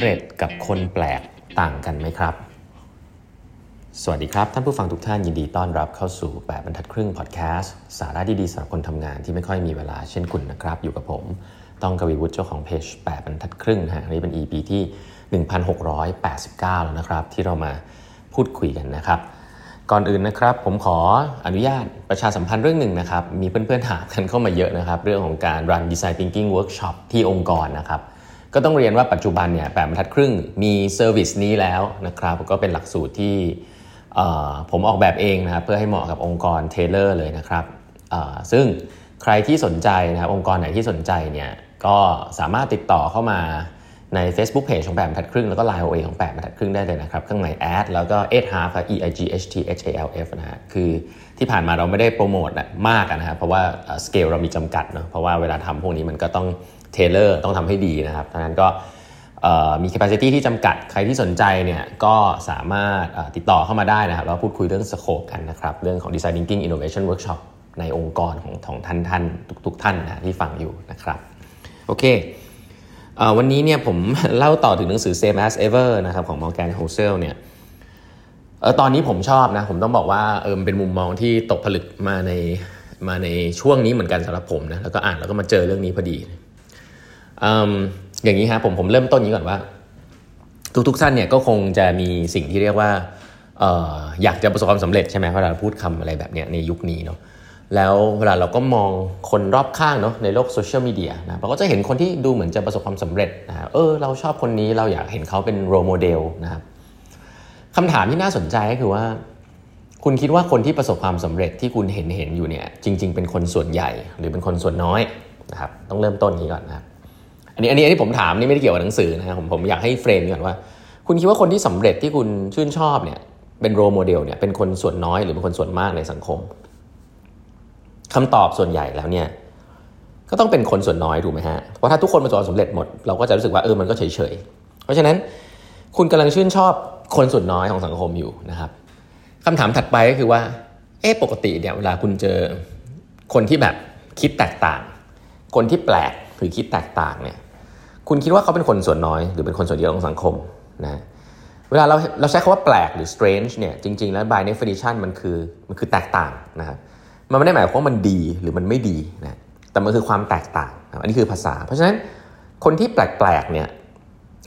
เร็จกับคนแปลกต่างกันไหมครับ สวัสดีครับ ท่านผู้ฟังทุกท่านยินดีต้อนรับเข้าสู่แบบบรรทัดครึ่งพอดแคสต์สาระดีๆสำหรับคนทำงานที่ไม่ค่อยมีเวลาเช่นคุณนะครับ อยู่กับผม ต้องกวีวุฒิเจ้าของเพจแปดบรรทัดครึ่งนะฮะนี่เป็น EP ที่ 1689 แล้วนะครับ ที่เรามาพูดคุยกันนะครับ ก่อนอื่นนะครับ ผมขออนุญาตประชาสัมพันธ์เรื่องหนึ่งนะครับ มีเพื่อนๆถามกันเข้ามาเยอะนะครับ เรื่องของการ run design thinking workshop ที่องค์กรนะครับ ก็ต้องเรียนว่าปัจจุบันเนี่ยแปดบรรทัดครึ่งมี service นี้แล้วนะครับก็เป็นหลักสูตรที่ผมออกแบบเองนะครับเพื่อให้เหมาะกับองค์กร tailor เลยนะครับซึ่งใครที่สนใจนะครับองค์กรไหนที่สนใจเนี่ยก็สามารถติดต่อเข้ามาใน Facebook Page ของแปดบรรทัดครึ่งแล้วก็ Line OA ของแปดบรรทัดครึ่งได้เลยนะครับข้างในแอดแล้วก็ e i g h half e i g h t h a l f นะฮะคือที่ผ่านมาเราไม่ได้โปรโมทมากนะครับเพราะว่าสเกลเรามีจำกัดเนาะเพราะว่าเวลาทำพวกนี้มันก็ต้อง เทเลอร์ต้องทำให้ดีนะครับดังนั้นก็มี capacity ที่จำกัดใครที่สนใจเนี่ยก็สามารถติดต่อเข้ามาได้นะครับ แล้วพูดคุยเรื่องสโคปกันนะครับ เรื่องของ Design Thinking Innovation Workshop ในองค์กรของของท่านท่านทุกๆท่านนะที่ฟังอยู่นะครับโอเควันนี้เนี่ยผมเล่าต่อถึงหนังสือ Same as Ever นะครับของ Morgan h o s e l เนี่ยเออตอนนี้ผมชอบนะ ผมต้องบอกว่าเออเป็นมุมมองที่ตกผลึกมาในมาในช่วงนี้เหมือนกันสำหรับผมนะแล้วก็อ่านแล้วก็มาเจอเรื่องนี้พอดี อย่างนี้ครับผมผมเริ่มต้นนี้ก่อนว่า ทุกทุกท่านเนี่ยก็คงจะมีสิ่งที่เรียกว่าอยากจะประสบความสำเร็จใช่ไหมเวลาพูดคำอะไรแบบเนี้ยในยุคนี้เนาะแล้วเวลาเราก็มองคนรอบข้างเนาะในโลกโซเชียลมีเดียนะเราก็จะเห็นคนที่ดูเหมือนจะประสบความสำเร็จนะเออเราชอบคนนี้เราอยากเห็นเขาเป็น role model นะครับคำถามที่น่าสนใจก็คือว่า คุณคิดว่าคนที่ประสบความสำเร็จที่คุณเห็นเห็นอยู่เนี่ยจริง ๆ เป็นคนส่วนใหญ่หรือเป็นคนส่วนน้อยนะครับต้องเริ่มต้นนี้ก่อนนะครับ อันนี้อันนี้อันนี้ผมถามนี่ไม่ได้เกี่ยวกับหนังสือนะครับผมผมอยากให้เฟรมก่อนว่า คุณคิดว่าคนที่สำเร็จที่คุณชื่นชอบเนี่ย เป็นโรโมเดลเนี่ยเป็นคนส่วนน้อยหรือเป็นคนส่วนมากในสังคมคำตอบส่วนใหญ่แล้วเนี่ย ก็ต้องเป็นคนส่วนน้อยถูกไหมฮะเพราะถ้าทุกคนประสบความสำเร็จหมดเราก็จะรู้สึกว่าเออมันก็เฉยๆเพราะฉะนั้นคุณกำลังชื่นชอบคนส่วนน้อยของสังคมอยู่นะครับคำถามถัดไปก็คือว่า เอ๊ะปกติเนี่ยเวลาคุณเจอคนที่แบบคิดแตกต่าง คนที่แปลกหรือคิดแตกต่างเนี่ย คุณคิดว่าเขาเป็นคนส่วนน้อย หรือเป็นคนส่วนเยอะของสังคมนะเวลาเราเราใช้คาว่าแปลกหรือ strange เนี่ยจริง ๆ แล้ว by definition มันคือมันคือแตกต่างนะครับมันไม่ได้หมายความว่ามันดีหรือมันไม่ดีนะแต่มันคือความแตกต่าง อันนี้คือภาษา เพราะฉะนั้นคนที่แปลกๆเนี่ย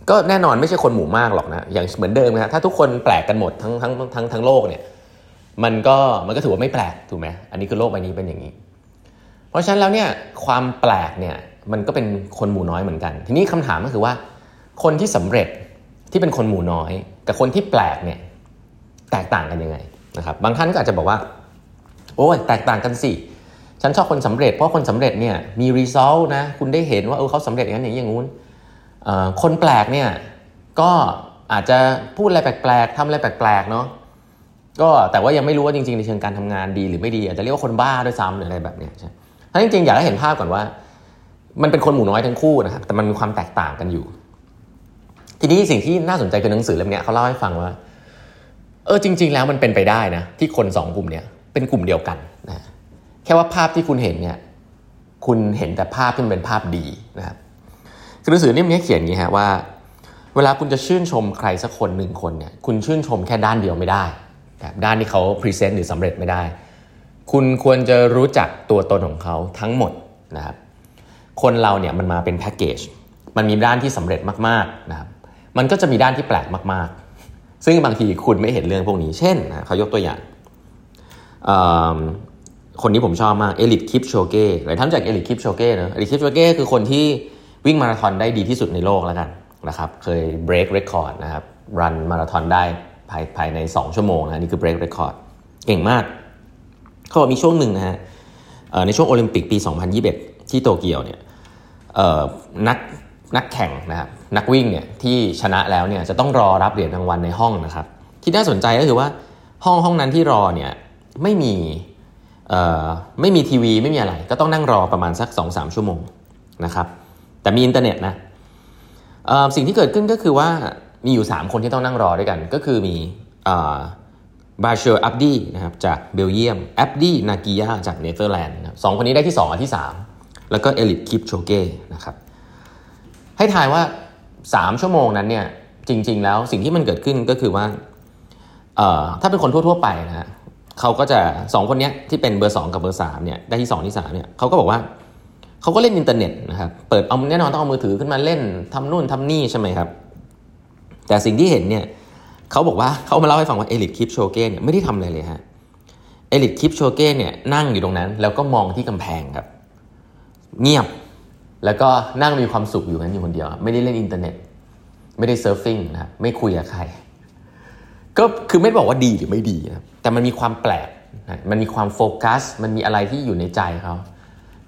ก็แน่นอนไม่ใช่คนหมู่มากหรอกนะอย่างเหมือนเดิมนะถ้าทุกคนแปลกกันหมดทั้งทั้งทั้งทั้งโลกเนี่ยมันก็มันก็ถือว่าไม่แปลกถูกไหมอันนี้คือโลกใบนี้เป็นอย่างนี้ เพราะฉะนั้นแล้วเนี่ยความแปลกเนี่ย มันก็เป็นคนหมู่น้อยเหมือนกัน ทีนี้คำถามก็คือว่า คนที่สำเร็จที่เป็นคนหมู่น้อย กับคนที่แปลกเนี่ยแตกต่างกันยังไงนะครับบางท่านก็อาจจะบอกว่า โอ้ยแตกต่างกันสิฉันชอบคนสำเร็จเพราะคนสำเร็จเนี่ยมีรีซอลนะคุณได้เห็นว่าเออเขาสำเร็จอย่างนั้นอย่างนี้อย่างงู้นคนแปลกเนี่ยก็อาจจะพูดอะไรแปลกๆทำอะไรแปลกๆเนาะก็แต่ว่ายังไม่รู้ว่าจริงๆในเชิงการทำงานดีหรือไม่ดี อาจจะเรียกว่าคนบ้าด้วยซ้ำหรืออะไรแบบเนี้ยใช่ถ้าจริงๆอยากให้เห็นภาพก่อนว่า มันเป็นคนหมู่น้อยทั้งคู่นะครับแต่มันมีความแตกต่างกันอยู่ ทีนี้สิ่งที่น่าสนใจคือหนังสือเล่มนี้เขาเล่าให้ฟังว่าเออจริง ๆ แล้วมันเป็นไปได้นะ ที่คนสองกลุ่มเนี้ยเป็นกลุ่มเดียวกันนะแค่ว่าภาพที่คุณเห็นเนี่ยคุณเห็นแต่ภาพที่มันเป็นภาพดีนะครับคือหนังสือเล่มนี้เขียนอย่างนี้ฮะว่า เวลาคุณจะชื่นชมใครสักคนหนึ่งคนเนี่ยคุณชื่นชมแค่ด้านเดียวไม่ได้แบบด้านที่เขา present หรือสำเร็จไม่ได้ คุณควรจะรู้จักตัวตนของเขาทั้งหมดนะครับ คนเราเนี่ยมันมาเป็นแพ็กเกจ มันมีด้านที่สำเร็จมากๆนะครับ มันก็จะมีด้านที่แปลกมากๆ ซึ่งบางทีคุณไม่เห็นเรื่องพวกนี้ เช่นนะเขายกตัวอย่าง คนนี้ผมชอบมากเอลิอุดคิปโชเก้หลายท่านรู้จักเอลิอุดคิปโชเก้เนอะเอลิอุดคิปโชเก้คือคนที่วิ่งมาราธอนได้ดีที่สุดในโลกแล้วกันนะครับ เคย break record นะครับ run มาราธอนได้ภายภายใน 2 ชั่วโมงนะนี่คือ break record เก่งมาก เขาบอกมีช่วงหนึ่งนะฮะในช่วงโอลิมปิกปี 2021 ที่โตเกียวเนี่ย นักนักแข่งนะครับนักวิ่งเนี่ยที่ชนะแล้วเนี่ยจะต้องรอรับเหรียญรางวัลในห้องนะครับ ที่น่าสนใจก็คือว่าห้องห้องนั้นที่รอเนี่ยไม่มีไม่มีทีวีไม่มีอะไร ก็ต้องนั่งรอประมาณสัก 2-3 ชั่วโมงนะครับ แต่มีอินเทอร์เน็ตนะสิ่งที่เกิดขึ้นก็คือว่ามีอยู่ 3 คนที่ต้องนั่งรอด้วยกัน ก็คือมีบาเชอร์อับดีนะครับจากเบลเยียมอับดีนากิยาจากเนเธอร์แลนด์สองคนนี้ได้ที่ 2 อันที่ 3 แล้วก็เอลิอุดคิปโชเก้นะครับให้ทายว่า 3 ชั่วโมงนั้นเนี่ยจริง ๆ แล้วสิ่งที่มันเกิดขึ้นก็คือว่าถ้าเป็นคนทั่ว ๆ ไปนะฮะเขาก็จะสองคนนี้ที่เป็นเบอร์ 2 กับเบอร์3เนี่ยได้ที่ 2 ที่3เนี่ยเขาก็บอกว่าเขาก็เล่นอินเทอร์เน็ตนะครับเปิดเอาแน่นอนต้องเอามือถือขึ้นมาเล่นทำนู่นทำนี่ใช่ไหมครับ แต่สิ่งที่เห็นเนี่ยเขาบอกว่าเขามาเล่าให้ฟังว่าเอลิอุดคิปโชเก้เนี่ยไม่ได้ทำอะไรเลยฮะเอลิอุดคิปโชเก้เนี่ยนั่งอยู่ตรงนั้น แล้วก็มองที่กำแพงครับ เงียบ แล้วก็นั่งมีความสุขอยู่นั้นอยู่คนเดียว ไม่ได้เล่นอินเทอร์เน็ต ไม่ได้ surfing นะไม่คุยกับใคร ก็คือไม่บอกว่าดีหรือไม่ดีนะแต่มันมีความแปลกนะมันมีความโฟกัส มันมีอะไรที่อยู่ในใจเขา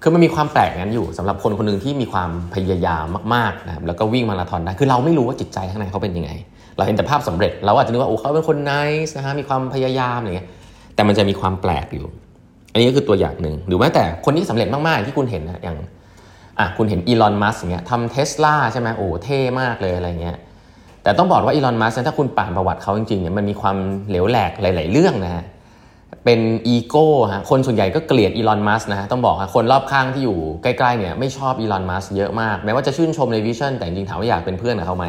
คือมันมีความแปลกนั้นอยู่สำหรับคนคนหนึ่งที่มีความพยายามมากๆนะแล้วก็วิ่งมาราธอนได้คือเราไม่รู้ว่าจิตใจข้างในเขาเป็นยังไง เราเห็นแต่ภาพสำเร็จ เราอาจจะนึกว่าโอ้เขาเป็นคน nice นะฮะมีความพยายามอะไรเงี้ยแต่มันจะมีความแปลกอยู่ อันนี้ก็คือตัวอย่างหนึ่งหรือแม้แต่คนที่สำเร็จมากๆที่คุณเห็นนะอย่างอะคุณเห็นอีลอนมัสก์อย่างเงี้ยทำเทสลาใช่ไหมโอ้เท่มากเลยอะไรเงี้ยแต่ต้องบอกว่าอีลอนมัสก์ถ้าคุณอ่านประวัติเขาจริงๆเนี่ยมันมีความเหลวแหลกหลาย ๆ เรื่องนะฮะเป็นอีโก้ฮะคนส่วนใหญ่ก็เกลียดอีลอนมัสก์นะฮะต้องบอกฮะคนรอบข้างที่อยู่ใกล้ๆเนี่ยไม่ชอบอีลอนมัสก์เยอะมากแม้ว่าจะชื่นชมใน vision แต่จริงๆถามว่าอยากเป็นเพื่อนกับเขาไหม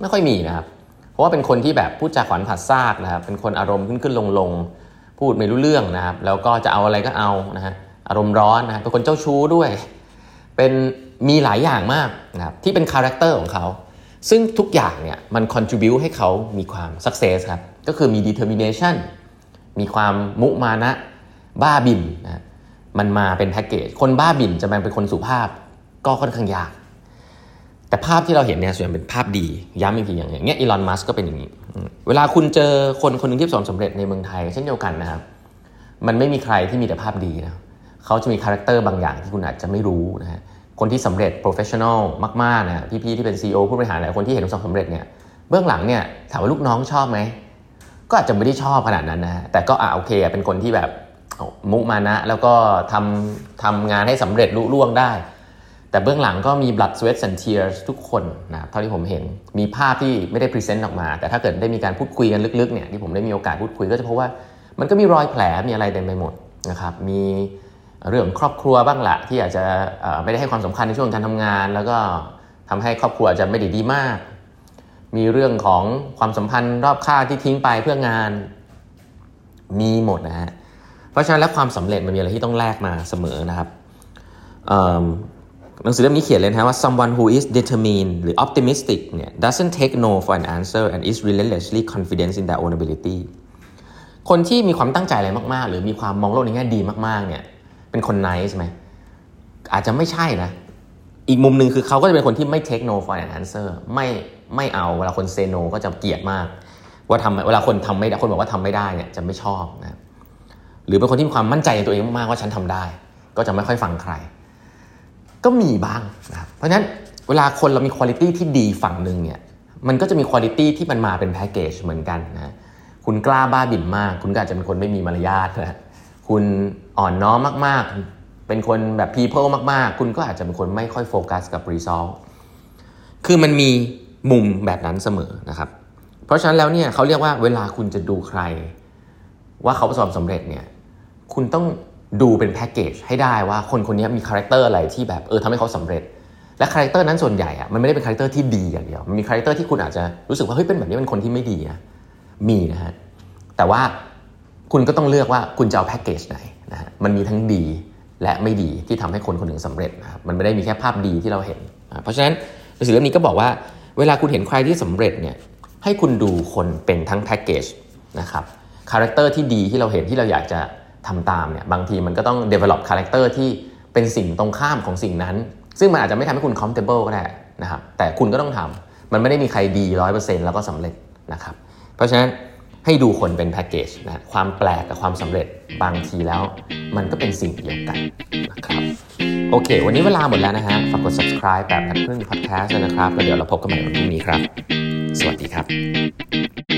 ไม่ค่อยมีนะครับเพราะว่าเป็นคนที่แบบพูดจาขวานผ่าซากนะครับเป็นคนอารมณ์ขึ้นขึ้นลงลง พูดไม่รู้เรื่องนะครับ แล้วก็จะเอาอะไรก็เอานะฮะอารมณ์ร้อนนะเป็นคนเจ้าชู้ด้วย เป็นมีหลายอย่างมากนะครับที่เป็น character ของเขา ซึ่งทุกอย่างเนี่ยมัน contribute ให้เขามีความ success ครับ ก็คือมี determination มีความมุมานะ บ้าบิ่นนะมันมาเป็นแพ็กเกจ คนบ้าบิ่นจะแบ่งเป็นคนสุภาพก็ค่อนข้างยาก แต่ภาพที่เราเห็นเนี่ยส่วนใหญ่เป็นภาพดี ย้ำอีกทีอย่างเงี้ยอีลอนมัสก์ก็เป็นอย่างนี้ เวลาคุณเจอคนคนหนึ่งที่ประสบสำเร็จในเมืองไทยเช่นเดียวกันนะครับ มันไม่มีใครที่มีแต่ภาพดีนะเขาจะมี character บางอย่างที่คุณอาจจะไม่รู้นะฮะคนที่สำเร็จ professional มากๆนะพี่ๆที่เป็น CEO ผู้บริหารหลายคนที่เห็นประสบสำเร็จเนี่ยเบื้องหลังเนี่ยถามว่าลูกน้องชอบไหมก็อาจจะไม่ได้ชอบขนาดนั้นนะแต่ก็อ่าโอเคเป็นคนที่แบบมุมานะแล้วก็ทำทำงานให้สำเร็จลุล่วงได้ แต่เบื้องหลังก็มี blood sweat and tears ทุกคนนะเท่าที่ผมเห็นมีภาพที่ไม่ได้พรีเซนต์ออกมา แต่ถ้าเกิดได้มีการพูดคุยกันลึกๆเนี่ยที่ผมได้มีโอกาสพูดคุยก็จะพบว่ามันก็มีรอยแผลมีอะไรเต็มไปหมดนะครับมีเรื่องครอบครัวบ้างละที่อาจจะไม่ได้ให้ความสำคัญในช่วงการทำงาน แล้วก็ทำให้ครอบครัวจะไม่ด้ดีมาก มีเรื่องของความสัมพันธ์รอบข้างที่ทิ้งไปเพื่องานมีหมดนะฮะเพราะฉะนั้นแล้วความสำเร็จมันมีอะไรที่ต้องแลกมาเสมอนะครับ หนังสือเล่มนี้เขียนเลยนะว่า someone who is determined หรือ optimistic เนี่ย doesn't take no for an answer and is relentlessly confident in their own ability คนที่มีความตั้งใจอะไรมากๆ หรือมีความมองโลกในแง่ดีมากๆ เนี่ย เป็นคน nice ไหม อาจจะไม่ใช่นะ อีกมุมหนึ่งคือเขาก็จะเป็นคนที่ไม่ take no for an answer ไม่ไม่เอาเวลาคน say no ก็จะเกลียดมาก ว่าทำเวลาคนทำไม่ได้คนบอกว่าทำไม่ได้เนี่ยจะไม่ชอบนะ หรือเป็นคนที่มีความมั่นใจในตัวเองมากๆว่าฉันทำได้ ก็จะไม่ค่อยฟังใคร ก็มีบ้างนะครับเพราะฉะนั้นเวลาคนเรามีคุณภาพที่ดีฝั่งหนึ่งเนี่ยมันก็จะมีคุณภาพที่มันมาเป็นแพ็กเกจเหมือนกันนะคุณกล้าบ้าบิ่นมาก คุณก็อาจจะเป็นคนไม่มีมารยาทนะคุณอ่อนน้อมมากๆ เป็นคนแบบ people มากๆ คุณก็อาจจะเป็นคนไม่ค่อยโฟกัสกับ result คือมันมีมุมแบบนั้นเสมอนะครับ เพราะฉะนั้นแล้วเนี่ยเขาเรียกว่าเวลาคุณจะดูใคร ว่าเขาประสบสำเร็จเนี่ยคุณต้อง ดูเป็นแพ็กเกจให้ได้ว่าคนคนนี้มี character อะไรที่แบบเออทำให้เขาสำเร็จ และ character นั้นส่วนใหญ่อะมันไม่ได้เป็น character ที่ดีอย่างเดียวมันมี character ที่คุณอาจจะรู้สึกว่าเฮ้ยเป็นแบบนี้เป็นคนที่ไม่ดีนะมีนะฮะแต่ว่าคุณก็ต้องเลือกว่าคุณจะเอาแพ็กเกจไหนนะฮะมันมีทั้งดีและไม่ดีที่ทำให้คนคนหนึ่งสำเร็จนะครับมันไม่ได้มีแค่ภาพดีที่เราเห็นเพราะฉะนั้นหนังสือเล่มนี้ก็บอกว่าเวลาคุณเห็นใครที่สำเร็จเนี่ยให้คุณดูคนเป็นทั้งแพ็กเกจนะครับคาแรคเตอร์ที่ดีที่เราเห็นที่เราอยากจะ ทำตามเนี่ยบางทีมันก็ต้อง develop คาแรคเตอร์ที่เป็นสิ่งตรงข้ามของสิ่งนั้น ซึ่งมันอาจจะไม่ทำให้คุณ comfortable ก็ได้นะครับแต่คุณก็ต้องทำมันไม่ได้มีใครดีร้อยเปอร์เซ็นต์แล้วก็สำเร็จนะครับเพราะฉะนั้นให้ดูคนเป็นแพ็กเกจนะความแปลกกับความสำเร็จบางทีแล้ว มันก็เป็นสิ่งเดียวกันนะครับโอเค วันนี้เวลาหมดแล้วนะฮะฝากกด subscribe แบบนักพึ่ง podcast นะครับแล้วเดี๋ยวเราพบกันใหม่วันพรุ่งนี้ครับ สวัสดีครับ